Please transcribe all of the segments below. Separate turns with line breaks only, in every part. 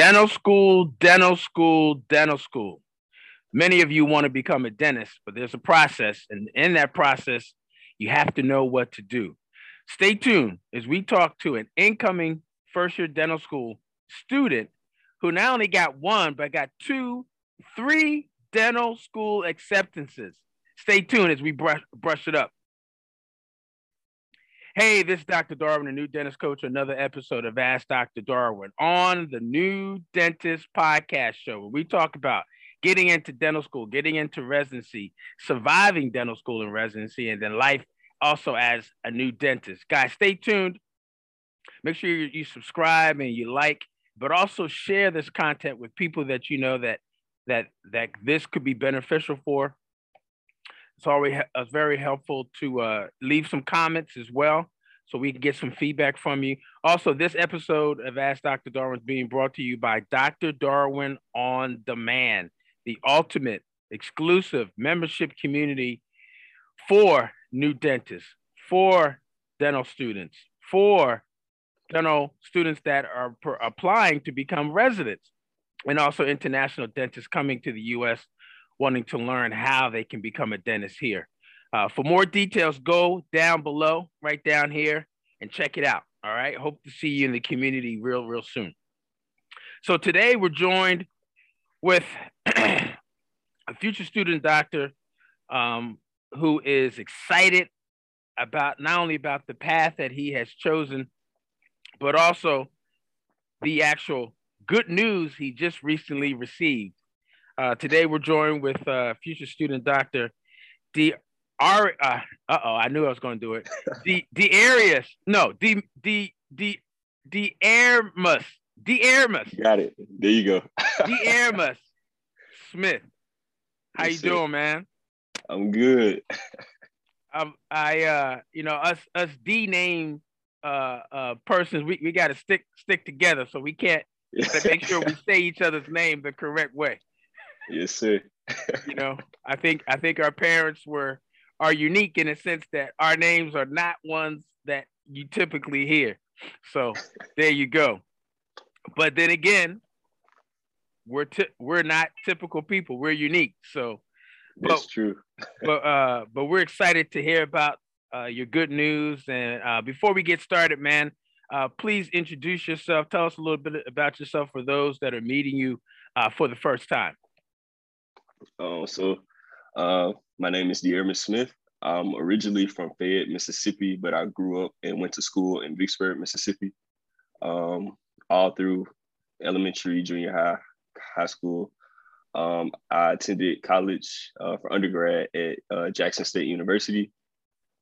Dental school, dental school, dental school. Many of you want to become a dentist, but there's a process. And in that process, you have to know what to do. Stay tuned as we talk to an incoming first year dental school student who not only got one, but got two, three dental school acceptances. Stay tuned as we brush, brush it up. Hey, this is Dr. Darwin, a new dentist coach, another episode of Ask Dr. Darwin on the New Dentist Podcast Show, where we talk about getting into dental school, getting into residency, surviving dental school and residency, and then life also as a new dentist. Guys, stay tuned. Make sure you, you subscribe and you like, but also share this content with people that you know that that that this could be beneficial for. It's always it's very helpful to uh, leave some comments as well so we can get some feedback from you. Also, this episode of Ask Dr. Darwin is being brought to you by Dr. Darwin On Demand, the ultimate exclusive membership community for new dentists, for dental students, for dental students that are applying to become residents, and also international dentists coming to the US wanting to learn how they can become a dentist here. Uh, for more details, go down below, right down here, and check it out. All right. Hope to see you in the community real, real soon. So today we're joined with a future student doctor um, who is excited about not only about the path that he has chosen, but also the actual good news he just recently received uh, today we're joined with uh, future student Dr. D. Uh oh, I knew I was going to do it. D. D. Arius. No, D. D. D. D. Airmus. D. Airmus.
Got it. There you go.
D. Airmus Smith. How you doing, man?
I'm good.
um, I uh, you know, us us D name uh uh persons, we, we gotta stick stick together so we can't make sure we say each other's name the correct way.
Yes, sir.
you know, I think I think our parents were are unique in a sense that our names are not ones that you typically hear. So there you go. But then again, we're t- we're not typical people. We're unique. So
that's true.
but uh, but we're excited to hear about uh, your good news. And uh, before we get started, man, uh, please introduce yourself. Tell us a little bit about yourself for those that are meeting you uh, for the first time.
Uh, so uh, my name is De'Arimus Smith. I'm originally from Fayette, Mississippi, but I grew up and went to school in Vicksburg, Mississippi, um, all through elementary, junior high, high school. Um, I attended college uh, for undergrad at uh, Jackson State University.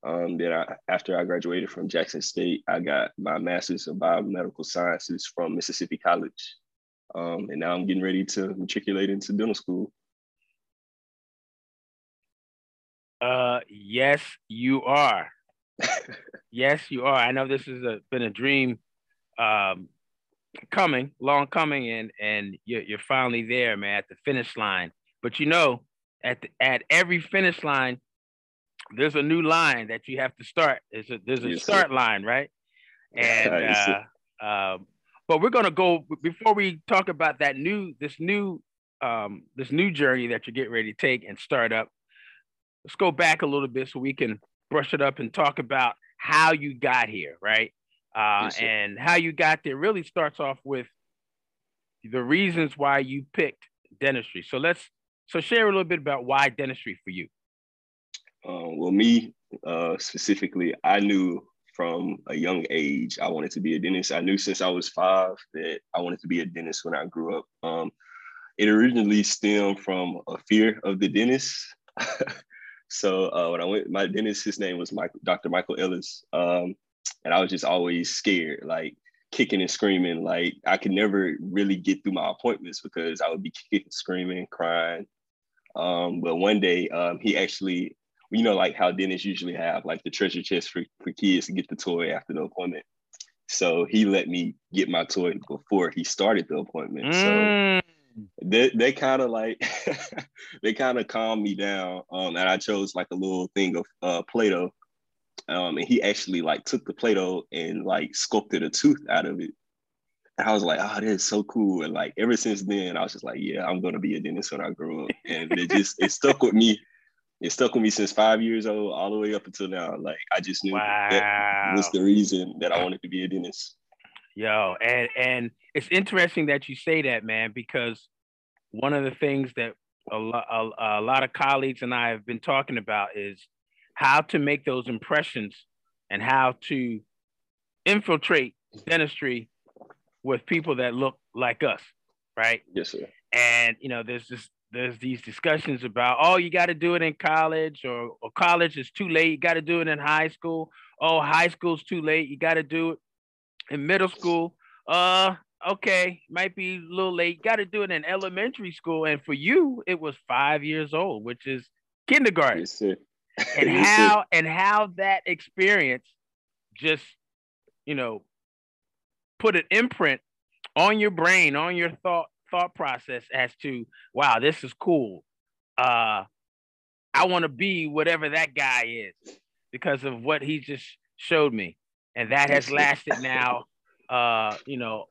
Um, then I, after I graduated from Jackson State, I got my master's of biomedical sciences from Mississippi College. Um, and now I'm getting ready to matriculate into dental school.
Uh, yes, you are. yes, you are. I know this has been a dream, um, coming, long coming, and and you're, you're finally there, man, at the finish line. But you know, at the, at every finish line, there's a new line that you have to start. There's a there's a yes, start sir. line, right? And uh, um, but we're gonna go before we talk about that new this new um, this new journey that you're getting ready to take and start up let's go back a little bit so we can brush it up and talk about how you got here, right? Uh, yes, and how you got there really starts off with the reasons why you picked dentistry. So let's so share a little bit about why dentistry for you.
Uh, well, me uh, specifically, I knew from a young age I wanted to be a dentist. I knew since I was five that I wanted to be a dentist when I grew up. Um, it originally stemmed from a fear of the dentist. So uh, when I went, my dentist, his name was Michael, Dr. Michael Ellis, um, and I was just always scared, like kicking and screaming. Like I could never really get through my appointments because I would be kicking, screaming, crying. Um, but one day, um, he actually, you know, like how dentists usually have like the treasure chest for, for kids to get the toy after the appointment. So he let me get my toy before he started the appointment. Mm. So they they kind of like they kind of calmed me down. Um, and I chose like a little thing of uh, Play-Doh. Um, and he actually like took the Play-Doh and like sculpted a tooth out of it. And I was like, oh, this is so cool. And like ever since then, I was just like, yeah, I'm gonna be a dentist when I grow up. And it just it stuck with me. It stuck with me since five years old, all the way up until now. Like I just knew wow. that was the reason that I wanted to be a dentist.
Yo, and and it's interesting that you say that, man, because one of the things that a lot a, a lot of colleagues and I have been talking about is how to make those impressions and how to infiltrate dentistry with people that look like us, right?
Yes, sir.
And you know, there's this there's these discussions about oh, you got to do it in college, or or college is too late. You got to do it in high school. Oh, high school's too late. You got to do it in middle school. Uh, okay, might be a little late. Got to do it in elementary school, and for you, it was five years old, which is kindergarten.
Yes, sir.
and yes, how sir. and how that experience just you know put an imprint on your brain, on your thought thought process as to, wow, this is cool. Uh, I want to be whatever that guy is because of what he just showed me, and that has lasted now, uh, you know,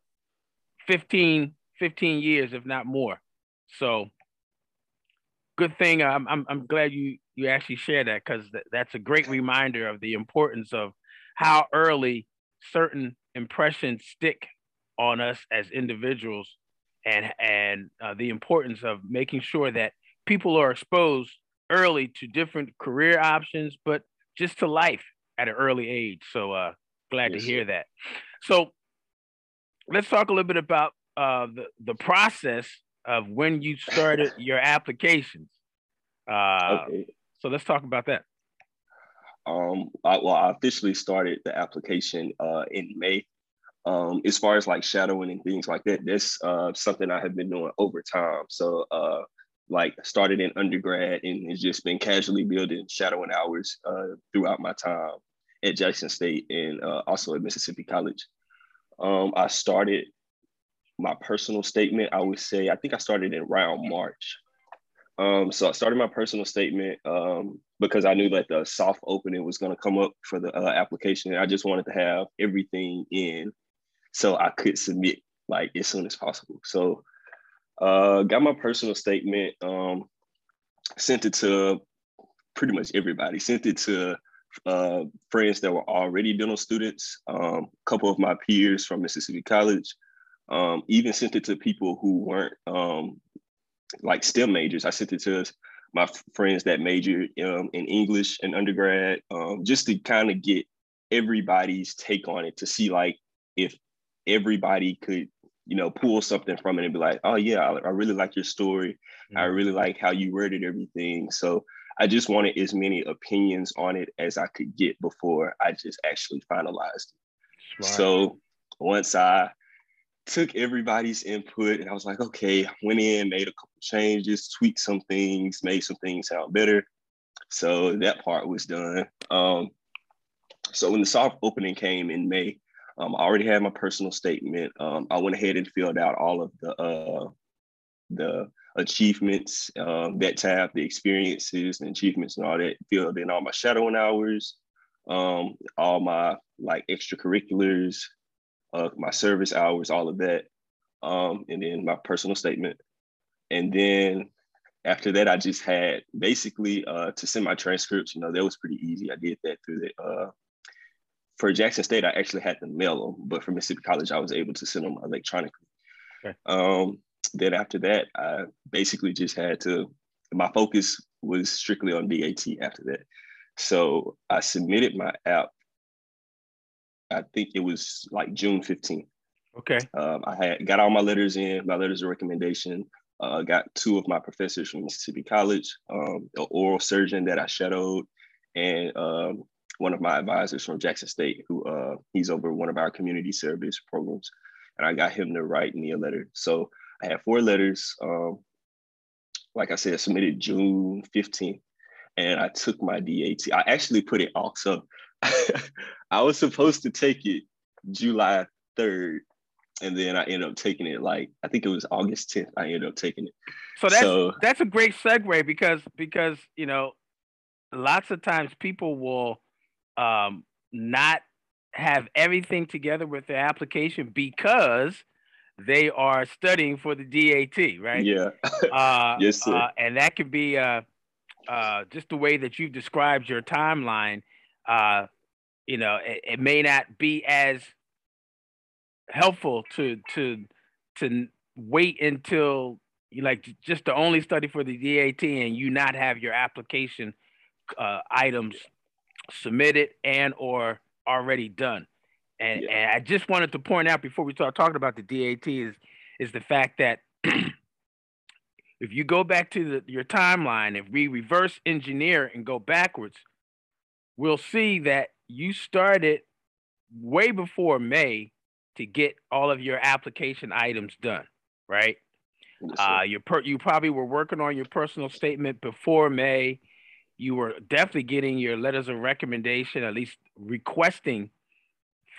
15, 15 years, if not more. So, good thing. I'm I'm, I'm glad you you actually share that because th- that's a great reminder of the importance of how early certain impressions stick on us as individuals and and uh, the importance of making sure that people are exposed early to different career options but just to life at an early age so uh glad yes, to hear that so let's talk a little bit about uh the, the process of when you started your applications uh okay. so let's talk about that
um, I, well, I officially started the application uh, in May. Um, as far as like shadowing and things like that, that's uh, something I have been doing over time. So, uh, like, started in undergrad and it's just been casually building shadowing hours uh, throughout my time at Jackson State and uh, also at Mississippi College. Um, I started my personal statement. I would say I think I started in around March. Um, so I started my personal statement um, because I knew that the soft opening was going to come up for the uh, application. I just wanted to have everything in so I could submit like as soon as possible. So uh, got my personal statement, um, sent it to pretty much everybody, sent it to uh, friends that were already dental students, a um, couple of my peers from Mississippi College, um, even sent it to people who weren't um, like STEM majors. I sent it to my friends that majored um, in English and undergrad, um, just to kind of get everybody's take on it to see like if everybody could, you know, pull something from it and be like, oh yeah, I, I really like your story. Mm-hmm. I really like how you worded everything. So I just wanted as many opinions on it as I could get before I just actually finalized it. So once I took everybody's input and I was like, okay, went in, made a couple changes, tweaked some things, made some things sound better. So that part was done. Um, so when the soft opening came in May, um, I already had my personal statement. Um, I went ahead and filled out all of the uh, the achievements um, that tab, the experiences and achievements and all that. Filled in all my shadowing hours, um, all my like extracurriculars, uh, my service hours, all of that, um, and then my personal statement. And then after that, I just had basically uh, to send my transcripts. You know, that was pretty easy. I did that through the. Uh, for Jackson State, I actually had to mail them, but for Mississippi College, I was able to send them electronically. Okay. Um, then after that, I basically just had to. My focus was strictly on DAT after that. So I submitted my app I think it was like June 15th.
Okay.
Um, I had got all my letters in, my letters of recommendation. Uh, got two of my professors from Mississippi College, um, the oral surgeon that I shadowed, and um, one of my advisors from Jackson State, who uh, he's over one of our community service programs. And I got him to write me a letter. So I had four letters. Um, like I said, submitted June 15th. And I took my DAT. I actually put it off. So I was supposed to take it July 3rd. And then I ended up taking it like I think it was August 10th. I ended up taking it.
So that's so, that's a great segue because because you know lots of times people will um, not have everything together with their application because they are studying for the DAT, right?
Yeah.
Uh,
yes, sir.
Uh, and that could be uh, uh, just the way that you've described your timeline. Uh, you know, it, it may not be as helpful to to to wait until you like just to only study for the DAT and you not have your application uh, items submitted and or already done. And, yeah. and I just wanted to point out before we start talking about the DAT is is the fact that if you go back to the, your timeline, if we reverse engineer and go backwards, we'll see that you started way before May to get all of your application items done, right? Yes, uh, you per- you probably were working on your personal statement before May. You were definitely getting your letters of recommendation, at least requesting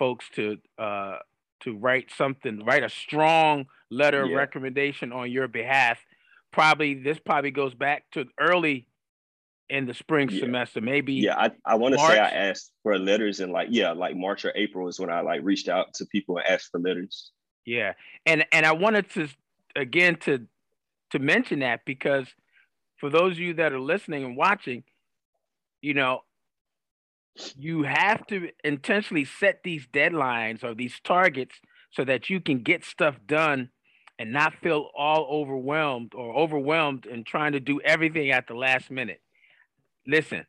folks to uh, to write something, write a strong letter yeah. of recommendation on your behalf. Probably this probably goes back to early in the spring yeah. semester, maybe.
Yeah, I, I want to say I asked for letters in like yeah, like March or April is when I like reached out to people and asked for letters.
Yeah, and and I wanted to again to to mention that because for those of you that are listening and watching, you know, you have to intentionally set these deadlines or these targets so that you can get stuff done and not feel all overwhelmed or overwhelmed and trying to do everything at the last minute listen,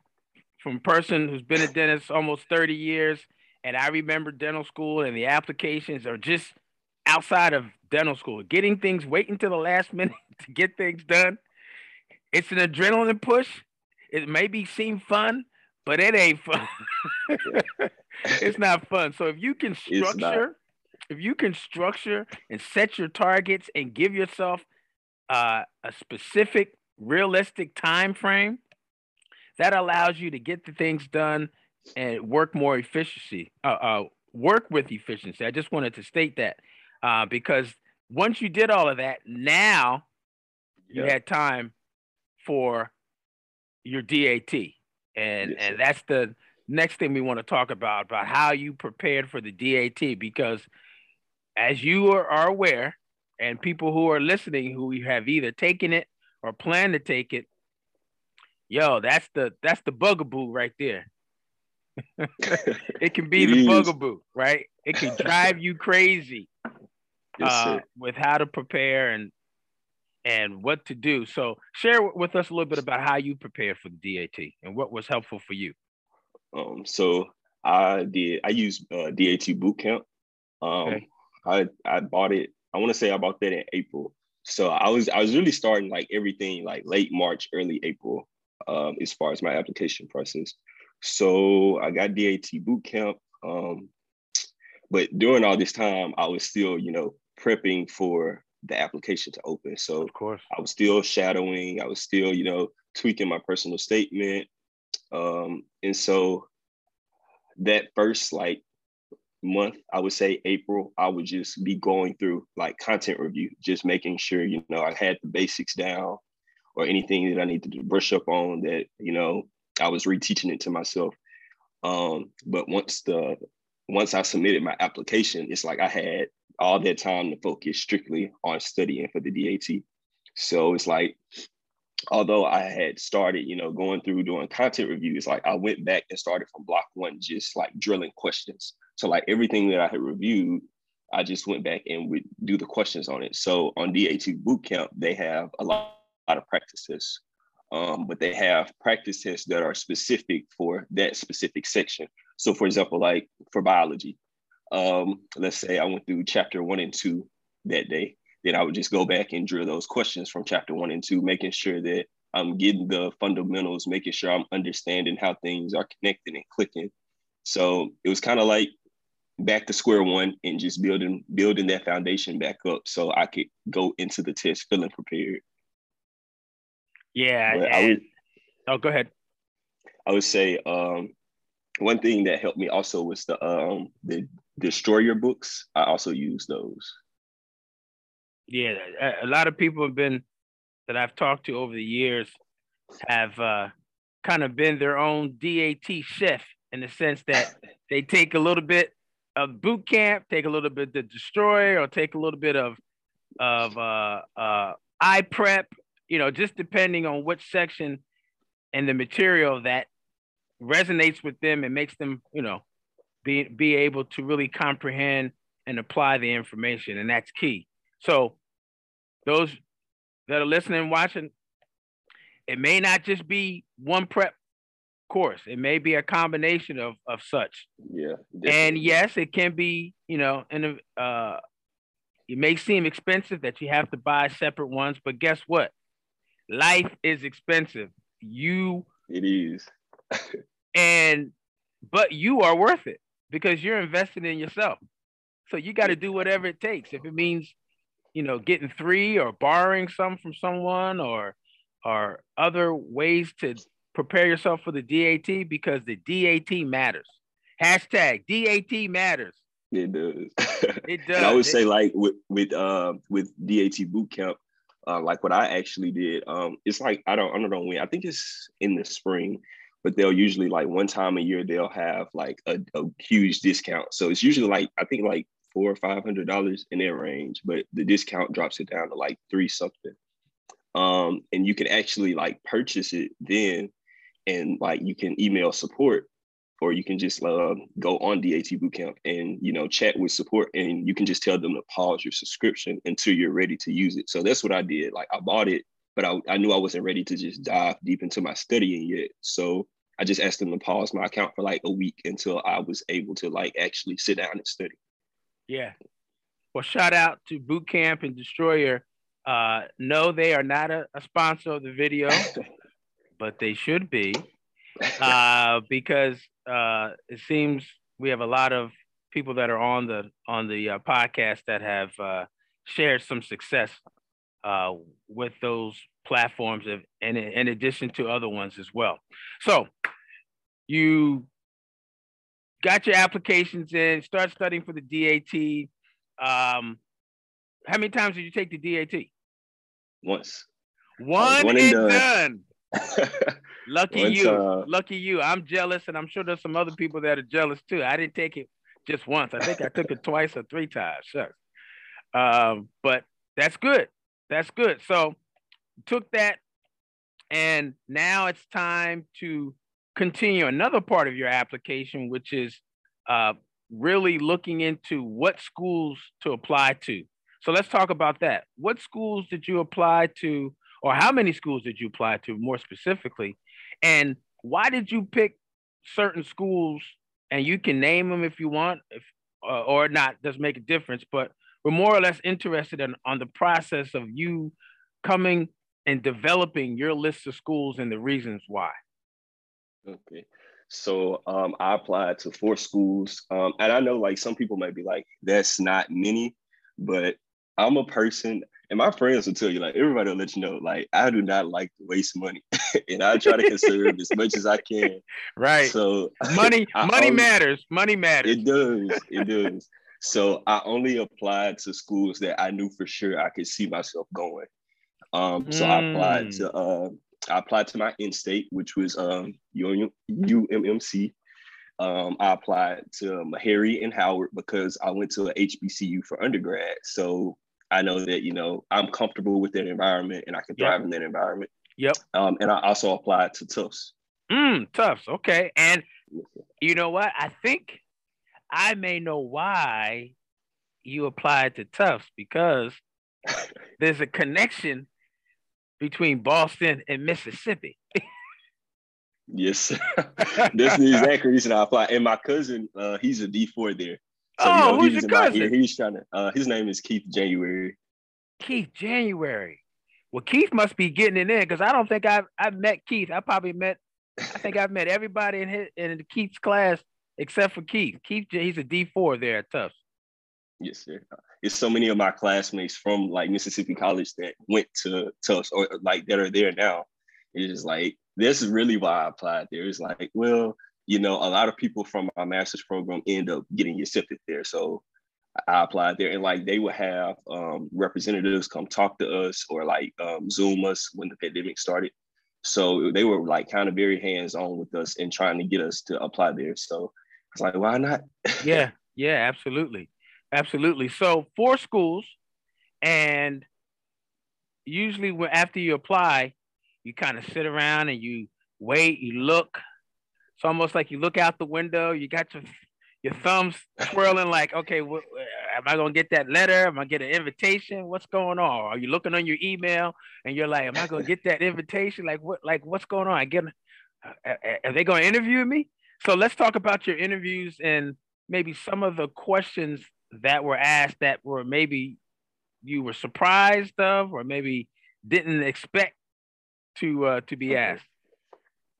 from a person who's been a dentist almost 30 years, and I remember dental school and the applications are just outside of dental school, getting things, waiting till the last minute to get things done. It's an adrenaline push. It maybe seem fun, but it ain't fun. it's not fun. So if you can structure, if you can structure and set your targets and give yourself uh, a specific, realistic time frame, that allows you to get the things done and work more efficiency, uh, uh, work with efficiency. I just wanted to state that uh, because once you did all of that, now you had time for your DAT, and yes, and that's the next thing we want to talk about about how you prepared for the DAT because as you are, are aware, and people who are listening who have either taken it or plan to take it, yo, that's the that's the bugaboo right there. it can be it the is. bugaboo, right? It can drive you crazy yes, uh, with how to prepare and and what to do. So share with us a little bit about how you prepared for the DAT and what was helpful for you.
Um, so I did I used uh, DAT boot camp. Um, okay. I I bought it. I want to say I bought that in April. So I was I was really starting like everything like late March, early April um, as far as my application process. So I got DAT boot camp. Um, but during all this time, I was still, you know, prepping for the application to open. So
of course,
I was still shadowing. I was still, you know, tweaking my personal statement. Um, and so that first like month, I would say April, I would just be going through like content review, just making sure, you know, I had the basics down or anything that I needed to brush up on that, you know, I was reteaching it to myself. Um, but once the once I submitted my application, it's like I had all that time to focus strictly on studying for the DAT. So it's like, although I had started, you know, going through doing content reviews, like I went back and started from block one, just like drilling questions. So like everything that I had reviewed, I just went back and would do the questions on it. So on DAT Bootcamp, they have a lot lot of practice tests. Um, but they have practice tests that are specific for that specific section. So, for example, like for biology, um, let's say I went through chapter one and two that day, then I would just go back and drill those questions from chapter one and two, making sure that I'm getting the fundamentals, making sure I'm understanding how things are connected and clicking. So it was kind of like back to square one and just building building that foundation back up so I could go into the test feeling prepared.
Yeah. And, would, oh, go ahead.
I would say um, one thing that helped me also was the um, the destroyer books. I also use those.
Yeah, a lot of people have been that I've talked to over the years have uh, kind of been their own DAT chef in the sense that they take a little bit of boot camp, take a little bit of destroy, or take a little bit of of uh, uh, I prep. You know, just depending on which section and the material that resonates with them and makes them, you know, be be able to really comprehend and apply the information, and that's key. So, those that are listening watching, it may not just be one prep course. It may be a combination of of such.
Yeah.
Definitely. And yes, it can be, you know, and uh it may seem expensive that you have to buy separate ones, but guess what? Life is expensive. You
it is.
and but you are worth it because you're investing in yourself. So you got to do whatever it takes. If it means, you know, getting three or borrowing some from someone or or other ways to prepare yourself for the DAT because the DAT matters. Hashtag DAT matters.
It does. It does. I would say like with with uh with DAT boot camp, uh, like what I actually did, um, it's like I don't I don't know when. I think it's in the spring, but they'll usually like one time a year they'll have like a, a huge discount. So it's usually like I think like four or five hundred dollars in their range, but the discount drops it down to like three something. Um, and you can actually like purchase it then and like you can email support or you can just uh, go on DAT Bootcamp and you know chat with support, and you can just tell them to pause your subscription until you're ready to use it. So that's what I did. Like I bought it, but I, I knew I wasn't ready to just dive deep into my studying yet. So I just asked them to pause my account for like a week until I was able to like actually sit down and study.
Yeah. Well, shout out to Bootcamp and Destroyer. Uh, no, they are not a, a sponsor of the video. but they should be, uh, because uh, it seems we have a lot of people that are on the on the uh, podcast that have uh, shared some success uh, with those platforms, of, and in addition to other ones as well. So you got your applications in, start studying for the DAT. Um, how many times did you take the DAT?
Once.
One, one and done. done. lucky Once, you, uh, lucky you. I'm jealous, and I'm sure there's some other people that are jealous too. I didn't take it just once. I think I took it twice or three times. Shucks. Um, but that's good. That's good. So took that, and now it's time to continue another part of your application, which is uh, really looking into what schools to apply to. So let's talk about that. What schools did you apply to or how many schools did you apply to more specifically? And why did you pick certain schools? And you can name them if you want, if uh, or not, doesn't make a difference. But we're more or less interested in on the process of you coming and developing your list of schools and the reasons why.
Okay. So um, I applied to four schools. Um, and I know like some people might be like, that's not many, but I'm a person, and my friends will tell you, like everybody will let you know, like I do not like to waste money, and I try to conserve as much as I can.
Right.
So
money, money only, matters. Money matters.
It does. It does. So I only applied to schools that I knew for sure I could see myself going. Um, so mm. I applied to uh, I applied to my in-state, which was um, UMMC. Um, I applied to Meharry and Howard because I went to a HBCU for undergrad. So I know that you know I'm comfortable with that environment and I can thrive yep. in that environment.
Yep.
Um, and I also applied to Tufts.
Mm, Tufts. Okay. And you know what? I think I may know why you applied to Tufts because there's a connection between Boston and Mississippi.
yes, that's the exact reason I applied. And my cousin, uh, he's a D four there.
So, oh, you know, who's your cousin?
He's trying to. Uh, his name is Keith January.
Keith January. Well, Keith must be getting it in because I don't think I've I've met Keith. I probably met. I think I've met everybody in his in Keith's class except for Keith. Keith, he's a D four there at Tufts.
Yes, sir. It's so many of my classmates from like Mississippi College that went to Tufts or like that are there now. It's just like this is really why I applied there. It's like, well, you know, a lot of people from our master's program end up getting accepted there. So I applied there and like they would have um, representatives come talk to us or like um, Zoom us when the pandemic started. So they were like kind of very hands on with us and trying to get us to apply there. So it's like, why not?
Yeah. Yeah, absolutely. Absolutely. So four schools, and usually when after you apply, you kind of sit around and you wait, you look. It's almost like you look out the window, you got your your thumbs twirling like, okay, what, am I gonna get that letter? Am I gonna get an invitation? What's going on? Are you looking on your email and you're like, am I gonna get that invitation? Like what? Like what's going on? I get, uh, are they gonna interview me? So let's talk about your interviews and maybe some of the questions that were asked that were maybe you were surprised of or maybe didn't expect to uh, to be asked.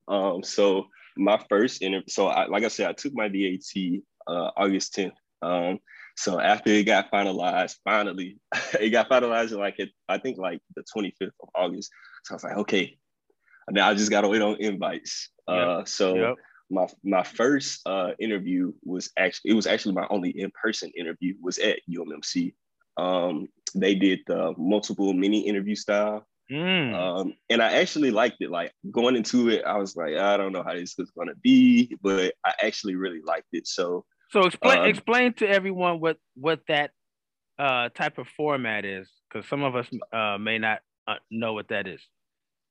Um, so my first interview, so I, like I said, I took my DAT uh, August 10th. Um, so after it got finalized, finally, it got finalized like it, I think like the 25th of August. So I was like, okay, now I just gotta wait on invites. Yep. Uh, so yep. my my first uh, interview was actually it was actually my only in person interview was at UMMC. Um, they did the multiple mini interview style. Mm. Um, and I actually liked it. Like going into it, I was like, I don't know how this is gonna be, but I actually really liked it. So
so explain um, explain to everyone what what that uh, type of format is, because some of us uh, may not uh, know what that is.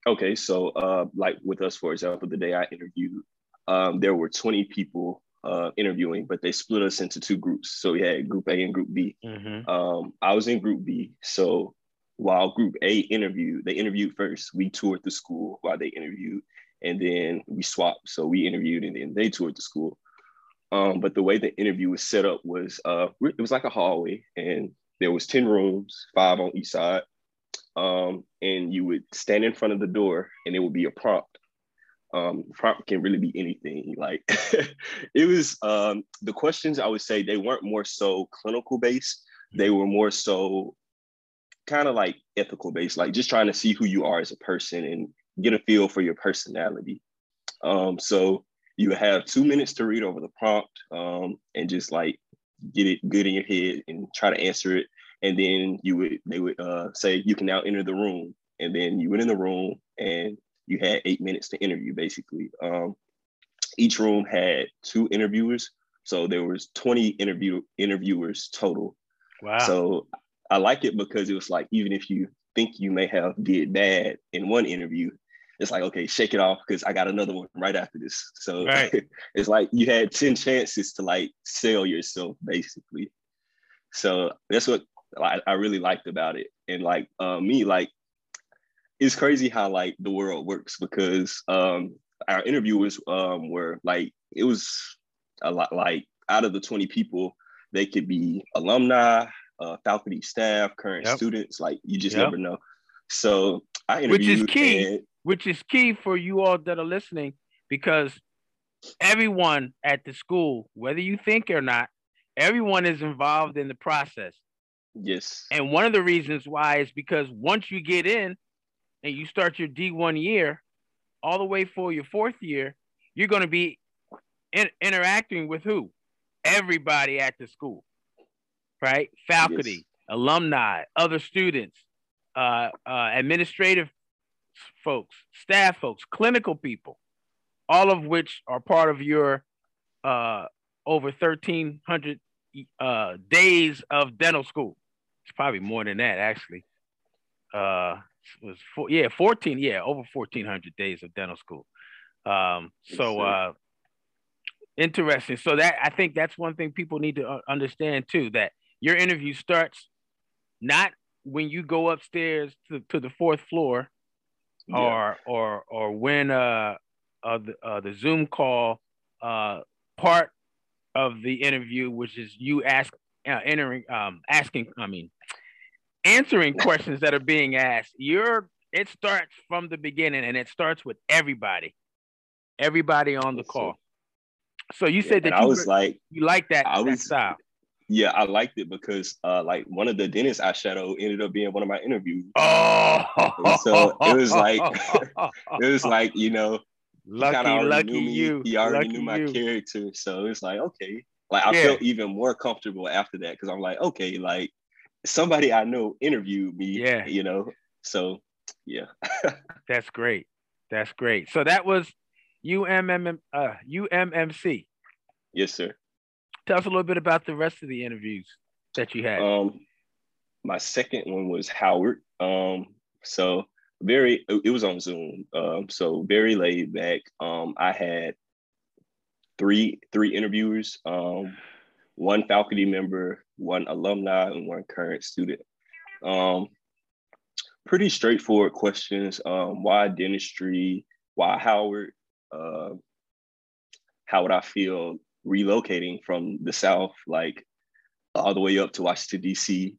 Okay, so uh, like with us, for example, the day I interviewed, um, there were 20 people uh, interviewing, but they split us into two groups. So we had Group A and Group B. Mm-hmm. Um, I was in Group B, so while Group A interviewed, they interviewed first. We toured the school while they interviewed, and then we swapped. So we interviewed, and then they toured the school. Um, but the way the interview was set up was uh, it was like a hallway, and there was ten rooms, five on each side. Um, and you would stand in front of the door, and it would be a prompt. Um, prompt can really be anything. Like it was um, the questions. I would say they weren't more so clinical based. They were more so kind of like ethical based, like just trying to see who you are as a person and get a feel for your personality. Um, so you have two minutes to read over the prompt um, and just like get it good in your head and try to answer it. And then you would they would uh, say you can now enter the room, and then you went in the room and you had eight minutes to interview basically. Um, each room had two interviewers, so there was 20 interview interviewers total. Wow. So I like it because it was like even if you think you may have did bad in one interview, it's like okay shake it off because i got another one right after this. So right. it's like you had 10 chances to like sell yourself basically. So that's what I, I really liked about it. And like uh, me like it's crazy how like the world works because um our interviewers um were like it was a lot like out of the 20 people they could be alumni uh faculty staff current yep. students like you just yep. never know so I
interviewed which is key and, which is key for you all that are listening because everyone at the school, whether you think or not, everyone is involved in the process.
Yes.
And one of the reasons why is because once you get in and you start your D1 year, all the way for your fourth year, you're going to be in- interacting with who? Everybody at the school, right? Faculty, yes. alumni, other students, uh, uh, administrative folks, staff folks, clinical people, all of which are part of your uh, over 1,300 uh, days of dental school. It's probably more than that, actually. Uh, was four, yeah, 14, yeah, over 1,400 days of dental school. Um, so uh, interesting. So that I think that's one thing people need to uh, understand too. That your interview starts not when you go upstairs to, to the fourth floor yeah. or or or when uh, uh, the, uh the Zoom call uh part of the interview, which is you ask uh, entering um asking I mean answering questions that are being asked. You're it starts from the beginning and it starts with everybody, everybody on the call. So you said that you
I was were, like
you like that, I was, that style.
Yeah, I liked it because uh, like one of the dentists I shadow ended up being one of my interviews.
Oh,
so it was like it was like you know,
lucky, lucky you.
He already
lucky
knew my
you.
character, so it's like okay, like I yeah. felt even more comfortable after that because I'm like okay, like somebody I know interviewed me. Yeah, you know, so yeah.
That's great. That's great. So that was UMM uh, UMMC.
Yes, sir
Tell us a little bit about the rest of the interviews that you had.
Um, my second one was Howard. Um, so very, it was on Zoom. Um, so very laid back. Um, I had three three interviewers. Um, one faculty member, one alumni, and one current student. Um, pretty straightforward questions. Um, why dentistry? Why Howard? Uh, how would I feel relocating from the South, like all the way up to Washington D.C.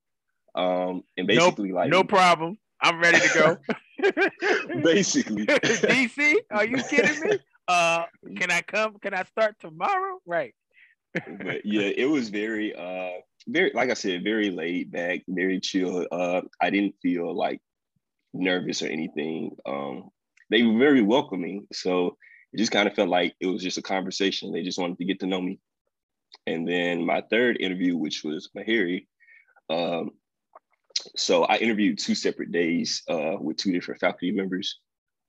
Um, and basically,
no,
like
no problem. I'm ready to
go. basically,
DC. Are you kidding me? Uh, can I come? Can I start tomorrow? Right.
but yeah, it was very, uh, very like I said, very laid back, very chill. Uh, I didn't feel like nervous or anything. Um, they were very welcoming, so it just kind of felt like it was just a conversation. They just wanted to get to know me. And then my third interview, which was Meharry, um, so I interviewed two separate days uh, with two different faculty members,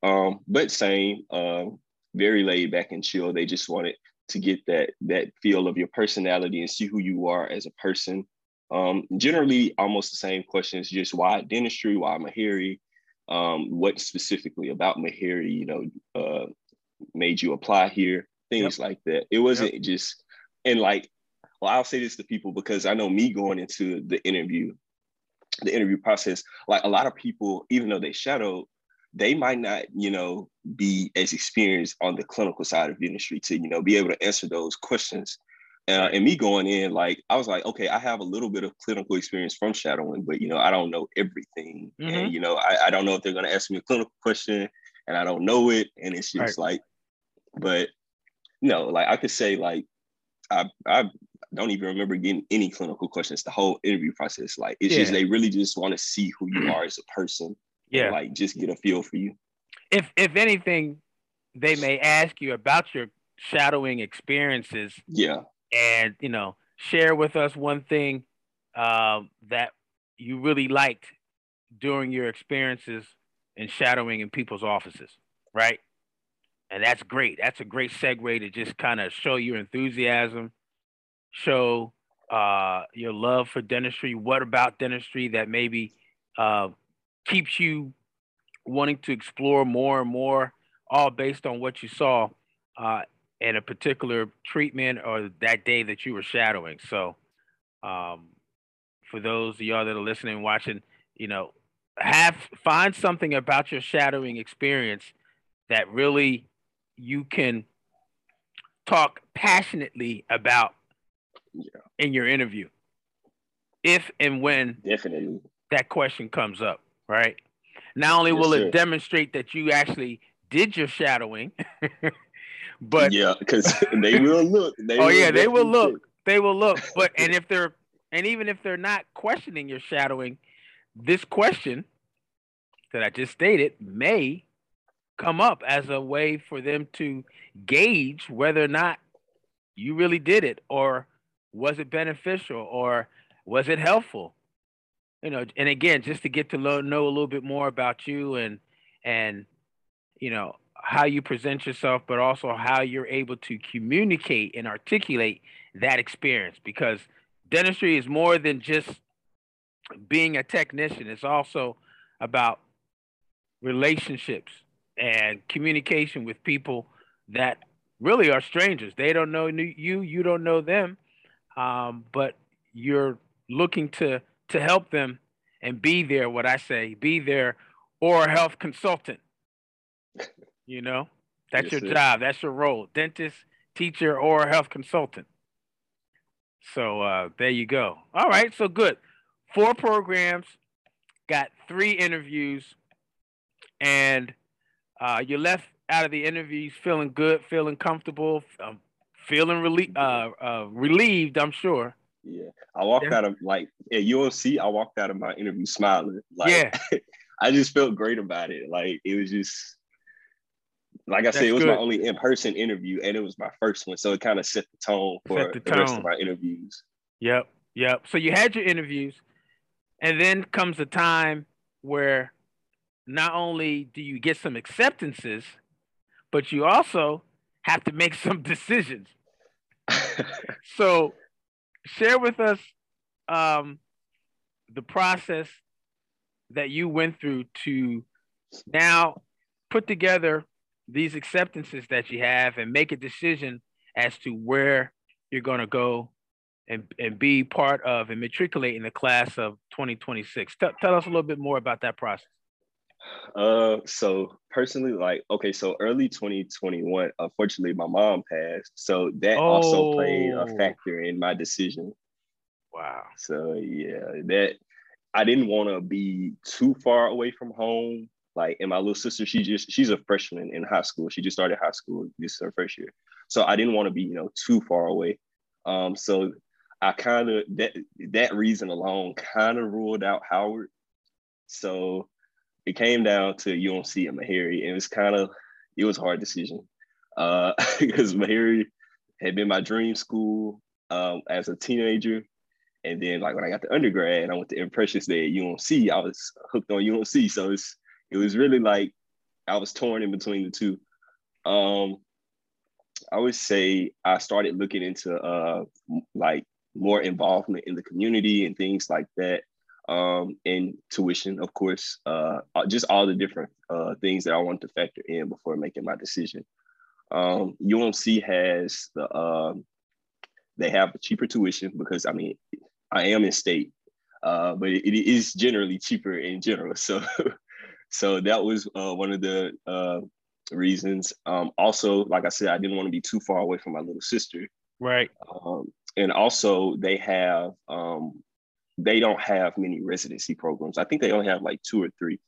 um, but same, um, very laid back and chill. They just wanted to get that that feel of your personality and see who you are as a person. Um, generally, almost the same questions, just why dentistry, why Meharry, um, what specifically about Meharry, you know, uh, made you apply here, things yep. like that. It wasn't yep. just, and like, well, I'll say this to people because I know me going into the interview, the interview process, like a lot of people, even though they shadowed, they might not, you know, be as experienced on the clinical side of the industry to, you know, be able to answer those questions. Uh, and me going in, like, I was like, okay, I have a little bit of clinical experience from shadowing, but, you know, I don't know everything. Mm-hmm. And, you know, I, I don't know if they're going to ask me a clinical question and I don't know it. And it's just right. like, but no, like I could say, like, I, I don't even remember getting any clinical questions. The whole interview process. Like, it's yeah. just, they really just want to see who you are as a person yeah. and, like just get a feel for you.
If if anything they may ask you about your shadowing experiences
yeah.
and you know share with us one thing uh, that you really liked during your experiences in shadowing in people's offices right and that's great that's a great segue to just kind of show your enthusiasm show uh, your love for dentistry what about dentistry that maybe uh, keeps you wanting to explore more and more, all based on what you saw uh, in a particular treatment or that day that you were shadowing. So, um, for those of y'all that are listening, watching, you know, have find something about your shadowing experience that really you can talk passionately about yeah. in your interview. If and when
definitely
that question comes up right? Not only will yes, it demonstrate that you actually did your shadowing, but
yeah, because they will look.
They oh will yeah, they will look. They will look. But and if they're and even if they're not questioning your shadowing, this question that I just stated may come up as a way for them to gauge whether or not you really did it or was it beneficial or was it helpful you know, and again, just to get to lo- know a little bit more about you and and you know how you present yourself, but also how you're able to communicate and articulate that experience. Because dentistry is more than just being a technician; it's also about relationships and communication with people that really are strangers. They don't know you, you don't know them, um, but you're looking to to help them and be there, what I say, be there or a health consultant. You know, that's yes, your sir. job, that's your role, dentist, teacher, or health consultant. So uh, there you go. All right, so good. Four programs, got three interviews, and uh, you left out of the interviews feeling good, feeling comfortable, um, feeling relie- uh, uh, relieved, I'm sure.
Yeah, I walked yeah. out of like at UNC. I walked out of my interview smiling. Like, yeah, I just felt great about it. Like it was just like I That's said, it was good. my only in person interview, and it was my first one, so it kind of set the tone for the, the tone. rest of my interviews.
Yep, yep. So you had your interviews, and then comes a time where not only do you get some acceptances, but you also have to make some decisions. so share with us um, the process that you went through to now put together these acceptances that you have and make a decision as to where you're going to go and, and be part of and matriculate in the class of 2026. T- tell us a little bit more about that process.
Uh, so personally, like, okay, so early 2021, unfortunately, my mom passed. So that oh. also played a oh. factor in my decision.
Wow.
So yeah, that I didn't want to be too far away from home. Like, and my little sister, she just she's a freshman in high school. She just started high school. This is her first year. So I didn't want to be, you know, too far away. Um, so I kind of that that reason alone kind of ruled out Howard. So it came down to UMC and Meharry, and it was kind of it was a hard decision uh, because Meharry had been my dream school um, as a teenager, and then like when I got to undergrad, I went to Impressions Day at UMC. I was hooked on UMC, so it's it was really like I was torn in between the two. Um, I would say I started looking into uh, like more involvement in the community and things like that um, and tuition, of course, uh, uh, just all the different uh, things that I want to factor in before making my decision. Um, UMC has the uh, they have cheaper tuition because I mean I am in state, uh, but it, it is generally cheaper in general. So so that was uh, one of the uh, reasons. Um, also, like I said, I didn't want to be too far away from my little sister.
Right.
Um, and also they have um, they don't have many residency programs. I think they only have like two or three.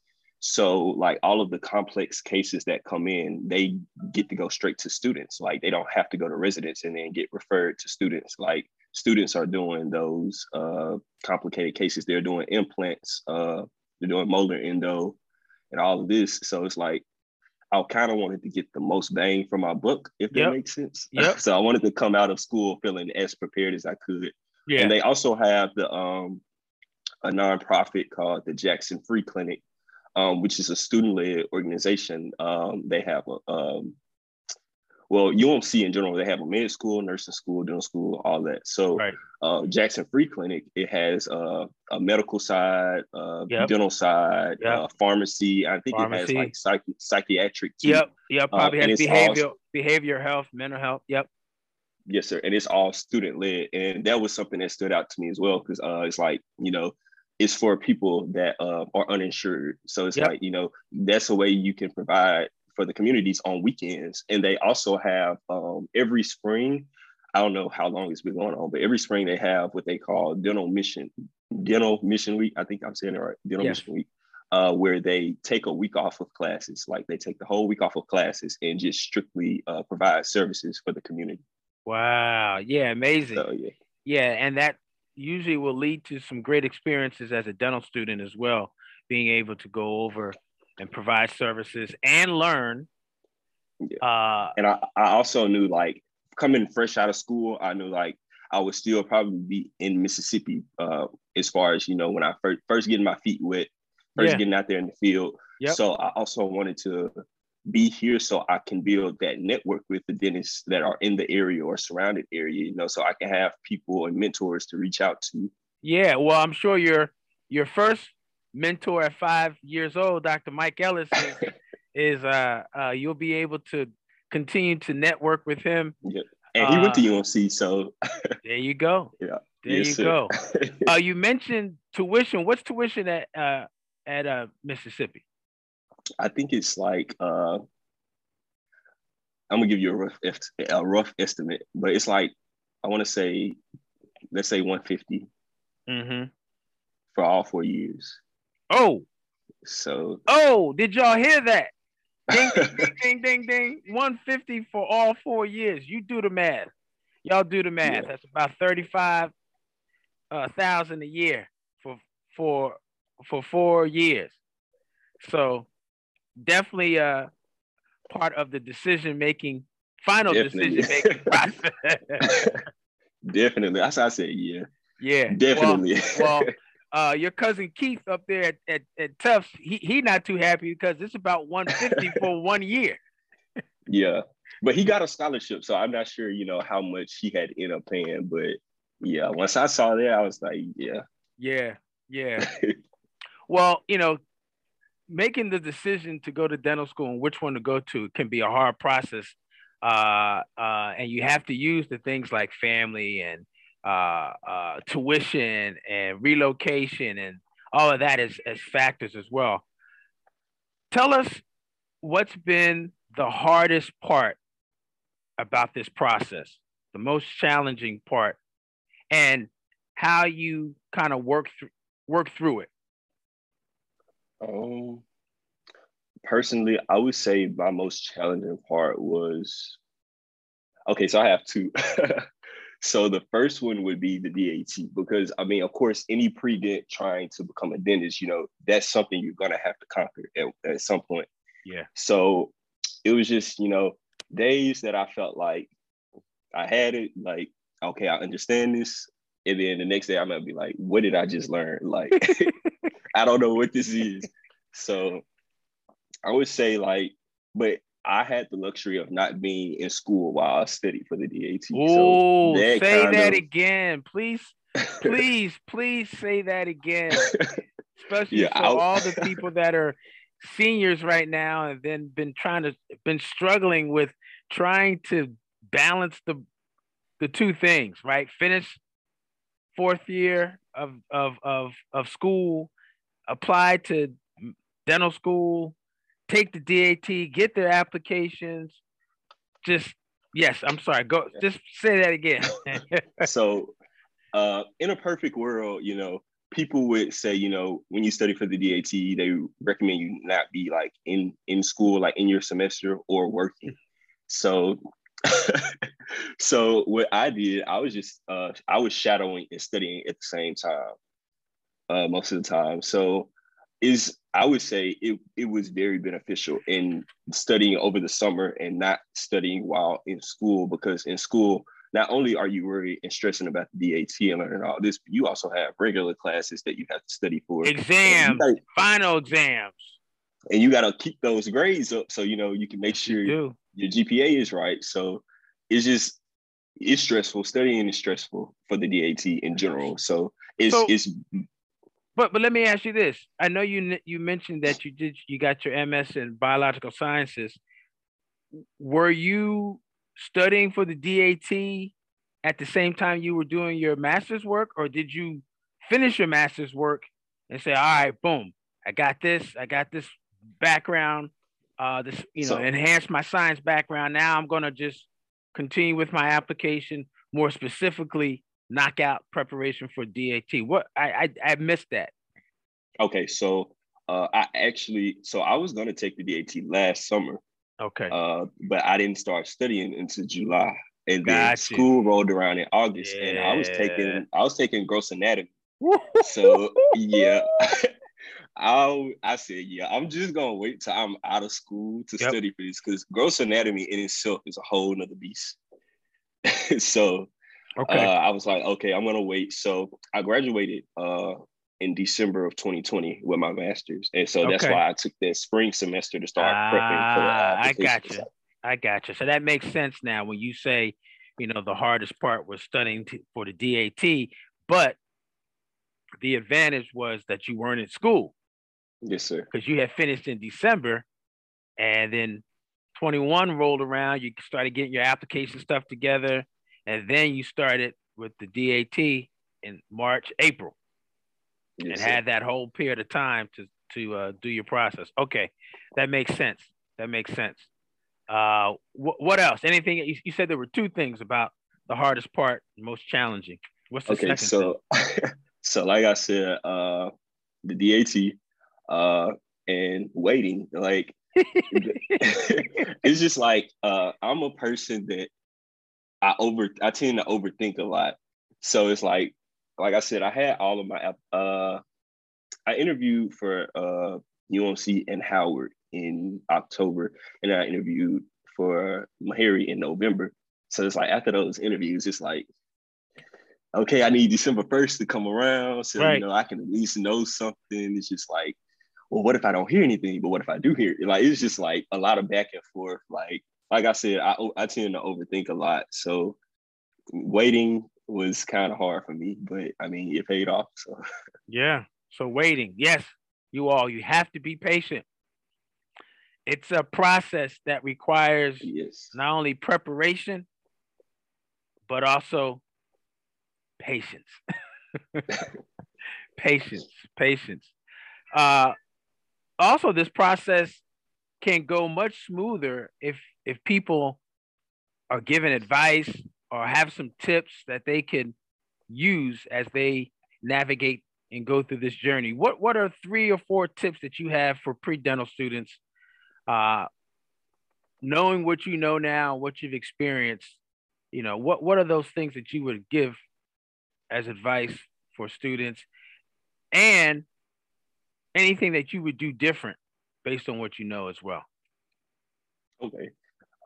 So like all of the complex cases that come in, they get to go straight to students. Like they don't have to go to residents and then get referred to students. Like students are doing those uh, complicated cases. They're doing implants, uh, they're doing molar endo, and all of this. So it's like I kind of wanted to get the most bang for my buck, if that yep. makes sense.
Yep.
so I wanted to come out of school feeling as prepared as I could. Yeah. And they also have the um, a nonprofit called the Jackson Free Clinic, um, which is a student-led organization. Um, they have a um, well, UMC in general, they have a med school, nursing school, dental school, all that. So right. uh, Jackson Free Clinic, it has uh, a medical side, uh, yep. dental side, yep. Uh, pharmacy. I think pharmacy. it has like psych- psychiatric.
Too. Yep. Yep. Uh, Probably has behavior, all, behavior health, mental health. Yep.
Yes, sir. And it's all student led. And that was something that stood out to me as well. Cause uh, it's like, you know, it's for people that uh, are uninsured. So it's yep. like, you know, that's a way you can provide for the communities on weekends. And they also have um, every spring, I don't know how long it's been going on, but every spring they have what they call dental mission, dental mission week. I think I'm saying it right, dental yes. mission week. Uh, where they take a week off of classes, like they take the whole week off of classes and just strictly uh, provide services for the community.
Wow. Yeah. Amazing.
So, yeah.
Yeah. And that usually will lead to some great experiences as a dental student as well, being able to go over and provide services and learn.
Yeah. Uh, and I, I also knew like coming fresh out of school, I knew like I would still probably be in Mississippi uh, as far as, you know, when I first, first getting my feet wet, first yeah. getting out there in the field. Yep. So I also wanted to be here so I can build that network with the dentists that are in the area or surrounded area, you know, so I can have people and mentors to reach out to.
Yeah, well, I'm sure your your first mentor at five years old, Dr. Mike Ellis, is, is uh, uh, you'll be able to continue to network with him.
Yeah. And he uh, went to UMC, so
there you go.
Yeah.
There yes, you sir. go. uh, you mentioned tuition. What's tuition at uh, at uh, Mississippi?
I think it's like uh, I'm gonna give you a rough a rough estimate, but it's like I want to say, let's say 150
mm-hmm.
for all four years.
Oh,
so
oh, did y'all hear that? Ding, ding, ding, ding, ding. 150 for all four years. You do the math. Y'all do the math. Yeah. That's about 35 uh, thousand a year for for for four years. So definitely uh part of the decision making final decision making process.
definitely. That's how I said yeah.
Yeah.
Definitely.
Well, well uh, your cousin Keith up there at, at, at Tufts, he, he not too happy because it's about 150 for one year.
yeah. But he got a scholarship, so I'm not sure, you know, how much he had end up paying, but Yeah, once I saw that, I was like, yeah.
Yeah, yeah. well, you know, making the decision to go to dental school and which one to go to can be a hard process. Uh, uh, and you have to use the things like family and uh, uh, tuition and relocation and all of that as, as factors as well. Tell us what's been the hardest part about this process, the most challenging part, and how you kind of work through work through it.
Um, personally, I would say my most challenging part was okay. So I have two. so the first one would be the DAT because I mean, of course, any pre-dent trying to become a dentist, you know, that's something you're gonna have to conquer at, at some point.
Yeah.
So it was just, you know, days that I felt like I had it, like, okay, I understand this. And then the next day I'm gonna be like, what did I just learn? Like, I don't know what this is. So I would say like, but I had the luxury of not being in school while I studied for the DAT.
Oh, so that say that of... again, please, please, please say that again. Especially yeah, for all the people that are seniors right now and then been trying to been struggling with trying to balance the the two things, right? Finish fourth year of of of of school, apply to dental school, take the DAT, get their applications. Just yes, I'm sorry. Go just say that again.
so uh in a perfect world, you know, people would say, you know, when you study for the DAT, they recommend you not be like in in school, like in your semester or working. So so what I did, I was just uh I was shadowing and studying at the same time, uh most of the time. So is I would say it it was very beneficial in studying over the summer and not studying while in school because in school not only are you worried and stressing about the DAT and learning all this, but you also have regular classes that you have to study for.
Exams, gotta, final exams.
And you got to keep those grades up so you know you can make sure you your GPA is right. So it's just it's stressful. Studying is stressful for the DAT in general. So it's so, it's.
But but let me ask you this. I know you you mentioned that you did you got your MS in biological sciences. Were you studying for the DAT at the same time you were doing your master's work, or did you finish your master's work and say, "All right, boom, I got this, I got this background, uh, this you know, so, enhance my science background. Now I'm gonna just continue with my application, more specifically, knockout preparation for DAT. What I I, I missed that.
Okay, so uh, I actually, so I was gonna take the DAT last summer,
Okay.
Uh, but I didn't start studying until July, and then school rolled around in August, yeah. and I was taking I was taking gross anatomy. so yeah. I I said, yeah, I'm just gonna wait till I'm out of school to yep. study for this because gross anatomy in itself is a whole nother beast. so okay. Uh, I was like, okay, I'm gonna wait. So I graduated uh, in December of 2020 with my master's. And so that's why I took that spring semester to start uh, prepping for
ah, I got you. I got you. So that makes sense now when you say, you know, the hardest part was studying t- for the DAT, but the advantage was that you weren't in school.
Yes, sir.
Because you had finished in December and then 21 rolled around, you started getting your application stuff together, and then you started with the DAT in March, April yes, and sir. had that whole period of time to to uh, do your process. Okay, that makes sense. That makes sense. Uh, wh- what else? Anything? You, you, said there were two things about the hardest part, most challenging. What's the okay, second?
so so like I said, uh, the DAT, uh, and waiting. Like it's just like uh, I'm a person that I over I tend to overthink a lot. So it's like like I said, I had all of my uh I interviewed for uh UMC and Howard in October, and I interviewed for Meharry in November. So it's like after those interviews, it's like, okay, I need December 1st to come around. So right. you know, I can at least know something. It's just like, well, what if I don't hear anything? But what if I do hear it? Like it's just like a lot of back and forth. Like, like I said, I I tend to overthink a lot. So waiting was kind of hard for me, but I mean, it paid off. So
yeah. So waiting, yes, you all, you have to be patient. It's a process that requires
yes.
not only preparation, but also patience. patience, patience. Uh, also, this process can go much smoother if if people are given advice or have some tips that they can use as they navigate and go through this journey. What what are three or four tips that you have for pre-dental students? Uh, knowing what you know now, what you've experienced, you know, what what are those things that you would give as advice for students, and anything that you would do different based on what you know as well.
Okay.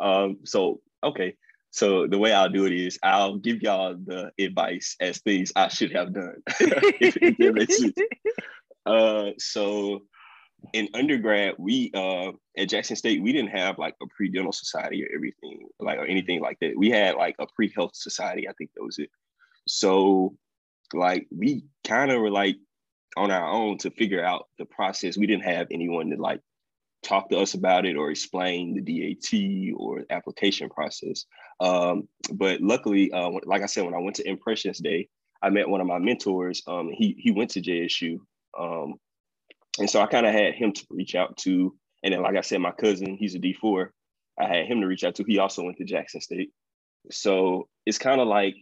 Um, so okay. So the way I'll do it is I'll give y'all the advice as things I should have done. Uh, so in undergrad, we uh, at Jackson State, we didn't have like a pre-dental society or everything, like or anything like that. We had like a pre-health society. I think that was it. So like we kind of were like on our own to figure out the process. We didn't have anyone to like talk to us about it or explain the DAT or application process. Um, but luckily, uh, like I said, when I went to Impressions Day, I met one of my mentors. Um, he he went to JSU, um, and so I kind of had him to reach out to. And then, like I said, my cousin, he's a D four. I had him to reach out to. He also went to Jackson State. So it's kind of like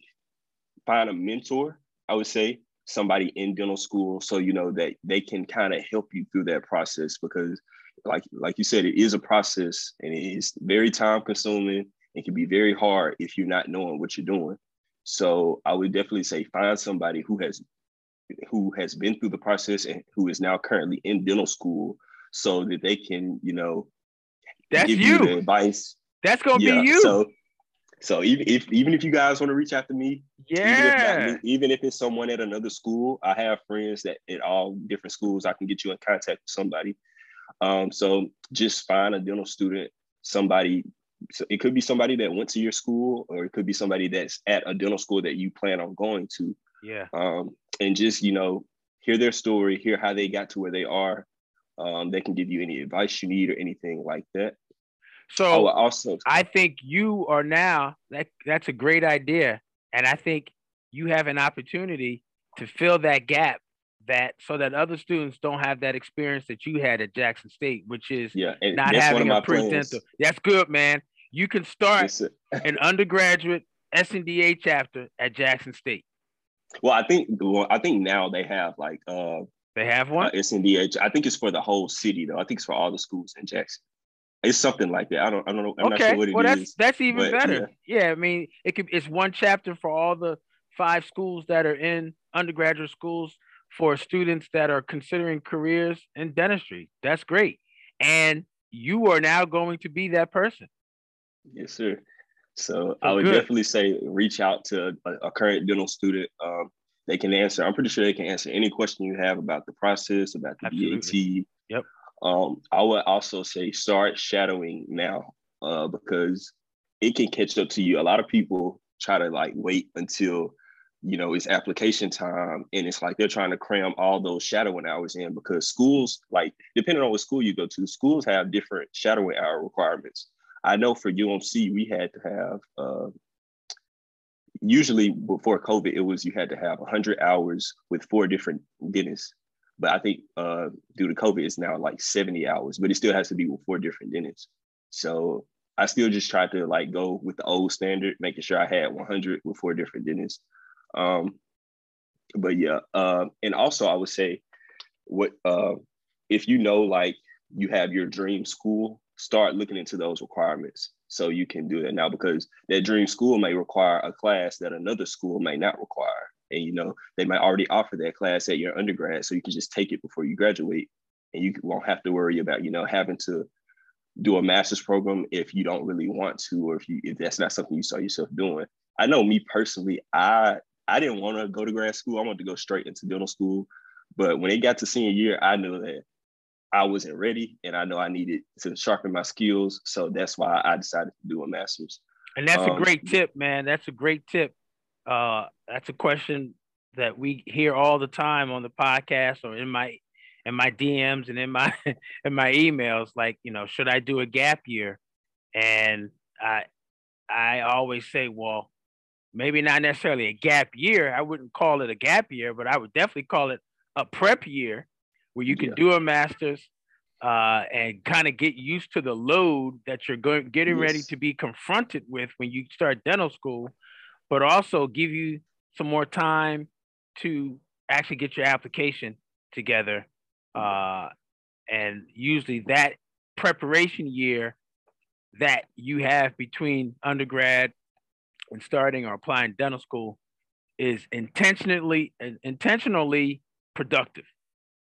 find a mentor, I would say, somebody in dental school so you know that they can kind of help you through that process because like like you said it is a process and it is very time consuming it can be very hard if you're not knowing what you're doing so i would definitely say find somebody who has who has been through the process and who is now currently in dental school so that they can you know
that's give you, you
advice
that's gonna yeah, be you
so so even if even if you guys want to reach out to me,
yeah,
even if, even if it's someone at another school, I have friends that at all different schools. I can get you in contact with somebody. Um, so just find a dental student, somebody. So it could be somebody that went to your school, or it could be somebody that's at a dental school that you plan on going to.
Yeah.
Um, and just you know, hear their story, hear how they got to where they are. Um, they can give you any advice you need or anything like that.
So also, I think you are now that that's a great idea, and I think you have an opportunity to fill that gap that so that other students don't have that experience that you had at Jackson State, which is
yeah,
not having a pre-dental. That's good, man. You can start an undergraduate SNDA chapter at Jackson State.
Well, I think well, I think now they have like uh
they have one. Uh,
SNDA. I think it's for the whole city though. I think it's for all the schools in Jackson. It's something like that. I don't. I don't know. I'm okay. not sure what it
well, that's
is,
that's even but, better. Yeah. yeah. I mean, it could. It's one chapter for all the five schools that are in undergraduate schools for students that are considering careers in dentistry. That's great. And you are now going to be that person.
Yes, sir. So oh, I would good. definitely say reach out to a, a current dental student. Um, they can answer. I'm pretty sure they can answer any question you have about the process, about the Absolutely. DAT,
yep.
Um, I would also say start shadowing now uh, because it can catch up to you. A lot of people try to like wait until you know it's application time and it's like they're trying to cram all those shadowing hours in because schools like depending on what school you go to schools have different shadowing hour requirements i know for umc we had to have uh, usually before covid it was you had to have 100 hours with four different dentists but I think uh, due to COVID, it's now like 70 hours, but it still has to be with four different dentists. So I still just tried to like go with the old standard, making sure I had 100 with four different dentists. Um, but yeah, uh, and also I would say, what uh, if you know like you have your dream school, start looking into those requirements so you can do that now because that dream school may require a class that another school may not require. And you know they might already offer that class at your undergrad so you can just take it before you graduate and you won't have to worry about you know having to do a master's program if you don't really want to or if you if that's not something you saw yourself doing. I know me personally i i didn't want to go to grad school. I wanted to go straight into dental school. But when it got to senior year i knew that i wasn't ready and i know i needed to sharpen my skills. So that's why i decided to do a master's.
And that's um, a great tip man. That's a great tip. Uh, that's a question that we hear all the time on the podcast or in my in my DMs and in my in my emails. Like, you know, should I do a gap year? And I I always say, well, maybe not necessarily a gap year. I wouldn't call it a gap year, but I would definitely call it a prep year where you can yeah. do a master's uh, and kind of get used to the load that you're going getting yes. ready to be confronted with when you start dental school, but also give you some more time to actually get your application together. Uh, and usually that preparation year that you have between undergrad and starting or applying dental school is intentionally intentionally productive.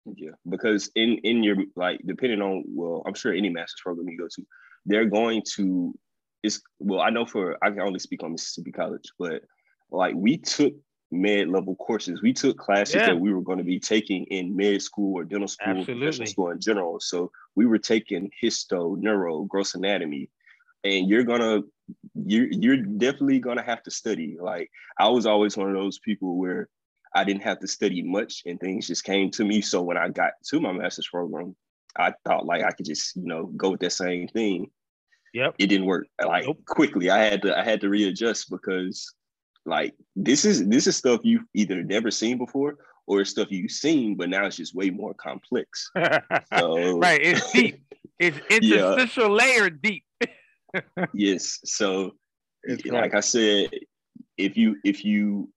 Yeah, because in in your like depending on well, I'm sure any master's program you go to, they're going to it's well, I know for I can only speak on Mississippi College, but like we took med level courses. We took classes yeah. that we were going to be taking in med school or dental school, Absolutely. professional school in general. So we were taking histo, neuro, gross anatomy, and you're gonna you're you're definitely gonna have to study. Like I was always one of those people where I didn't have to study much and things just came to me. So when I got to my master's program, I thought like I could just, you know, go with that same thing.
Yep.
It didn't work like nope. quickly. I had to I had to readjust because like this is this is stuff you've either never seen before or it's stuff you've seen, but now it's just way more complex.
So, right. It's deep. It's interstitial yeah. layer deep.
yes. So it's like right. I said, if you if you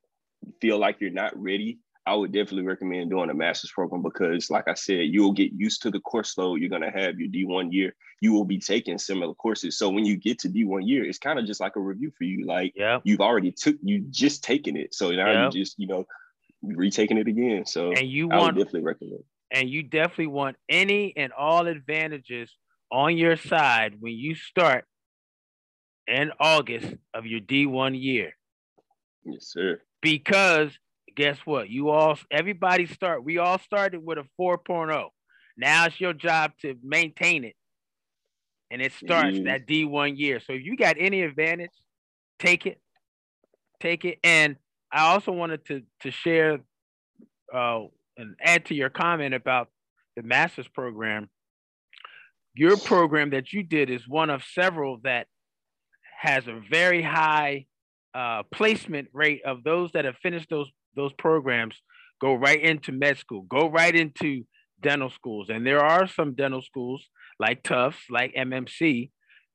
feel like you're not ready, I would definitely recommend doing a master's program because, like I said, you'll get used to the course load. You're gonna have your D1 year. You will be taking similar courses. So when you get to D1 year, it's kind of just like a review for you. Like
yeah.
you've already took you just taken it. So now yeah. you just, you know, retaking it again. So
and you
I
want
definitely recommend.
And you definitely want any and all advantages on your side when you start in August of your D1 year.
Yes, sir.
Because guess what? You all, everybody start, we all started with a 4.0. Now it's your job to maintain it. And it starts mm-hmm. that D1 year. So if you got any advantage, take it. Take it. And I also wanted to, to share uh, and add to your comment about the master's program. Your program that you did is one of several that has a very high uh, placement rate of those that have finished those those programs go right into med school, go right into dental schools. And there are some dental schools like Tufts, like MMC,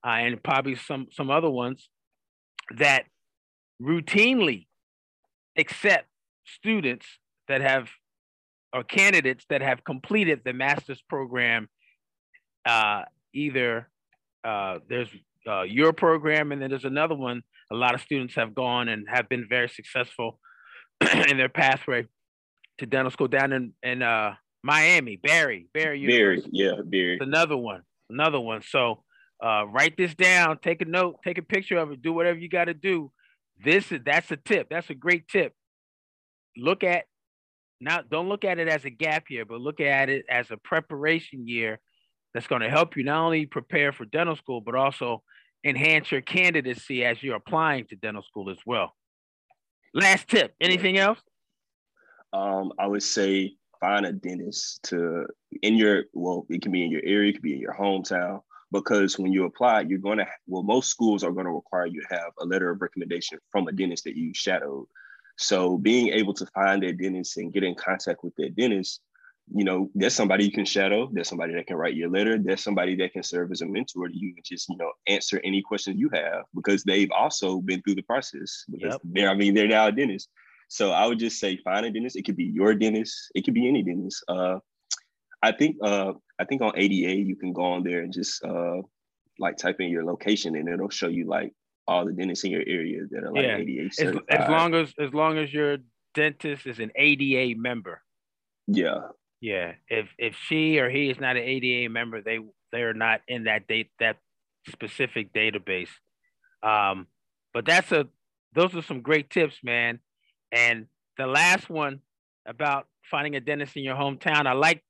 uh, and probably some some other ones that routinely accept students that have or candidates that have completed the master's program. Uh, either uh, there's uh, your program, and then there's another one. A lot of students have gone and have been very successful in their pathway to dental school down in in uh, Miami, Barry, Barry,
Barry, yeah, Barry.
It's another one, another one. So uh, write this down, take a note, take a picture of it, do whatever you got to do. This is that's a tip. That's a great tip. Look at now. Don't look at it as a gap year, but look at it as a preparation year that's going to help you not only prepare for dental school, but also enhance your candidacy as you're applying to dental school as well. Last tip. Anything else?
Um, I would say find a dentist to in your well, it can be in your area, it could be in your hometown. Because when you apply, you're going to well, most schools are going to require you to have a letter of recommendation from a dentist that you shadowed. So being able to find a dentist and get in contact with that dentist you know, there's somebody you can shadow. There's somebody that can write your letter. There's somebody that can serve as a mentor to you and just, you know, answer any questions you have because they've also been through the process. Because yep. they're, I mean, they're now a dentist. So I would just say find a dentist. It could be your dentist. It could be any dentist. Uh, I think uh, I think on ADA you can go on there and just uh, like type in your location and it'll show you like all the dentists in your area that are like yeah. ADA certified.
As, as long as as long as your dentist is an ADA member.
Yeah,
yeah, if if she or he is not an ADA member, they they're not in that date that specific database. Um, but that's a those are some great tips, man. And the last one about finding a dentist in your hometown, I like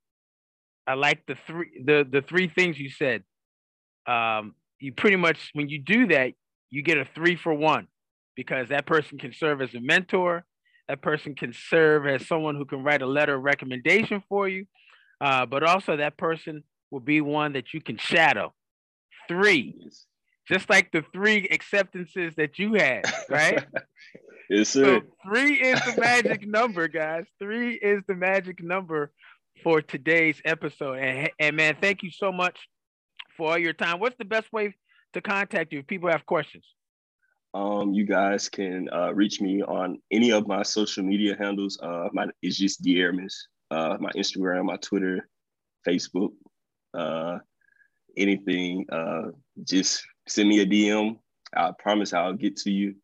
I like the three the the three things you said. Um, you pretty much when you do that, you get a three for one. because that person can serve as a mentor. That person can serve as someone who can write a letter of recommendation for you. Uh, but also, that person will be one that you can shadow. Three, just like the three acceptances that you had, right?
yes, sir. So
three is the magic number, guys. Three is the magic number for today's episode. And, and man, thank you so much for all your time. What's the best way to contact you if people have questions?
Um, you guys can uh, reach me on any of my social media handles. Uh, my it's just De'Arimus. Uh, my Instagram, my Twitter, Facebook, uh, anything. Uh, just send me a DM. I promise I'll get to you.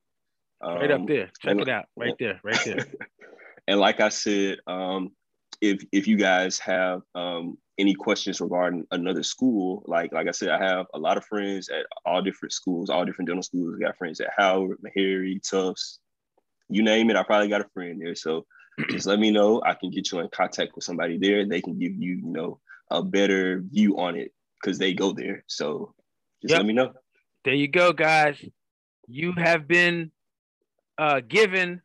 Um, right up um, there. Check and, it out. Right there. Right there.
and like I said, um, if if you guys have um, any questions regarding another school, like like I said, I have a lot of friends at all different schools, all different dental schools. I got friends at Howard, Meharry, Tufts, you name it. I probably got a friend there. So just let me know. I can get you in contact with somebody there. They can give you, you know, a better view on it because they go there. So just yep. let me know.
There you go, guys. You have been uh, given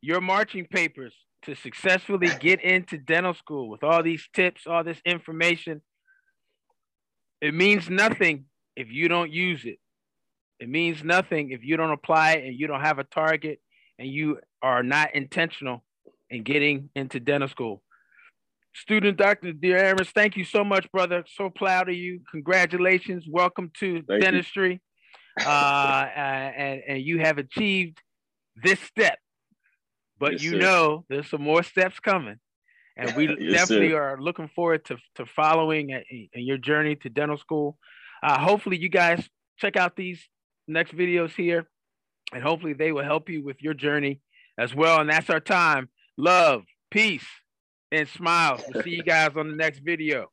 your marching papers to successfully get into dental school with all these tips, all this information. It means nothing if you don't use it. It means nothing if you don't apply it and you don't have a target and you are not intentional in getting into dental school. Student Dr. Dear De'Arimus, thank you so much, brother. So proud of you. Congratulations. Welcome to thank dentistry. uh, and, and you have achieved this step but yes, you sir. know there's some more steps coming. And we yes, definitely sir. are looking forward to, to following in your journey to dental school. Uh, hopefully, you guys check out these next videos here, and hopefully, they will help you with your journey as well. And that's our time. Love, peace, and smiles. We'll see you guys on the next video.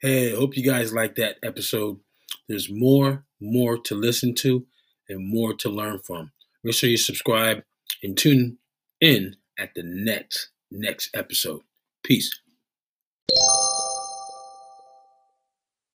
Hey, hope you guys like that episode. There's more, more to listen to and more to learn from. Make sure you subscribe and tune in at the next next episode. Peace.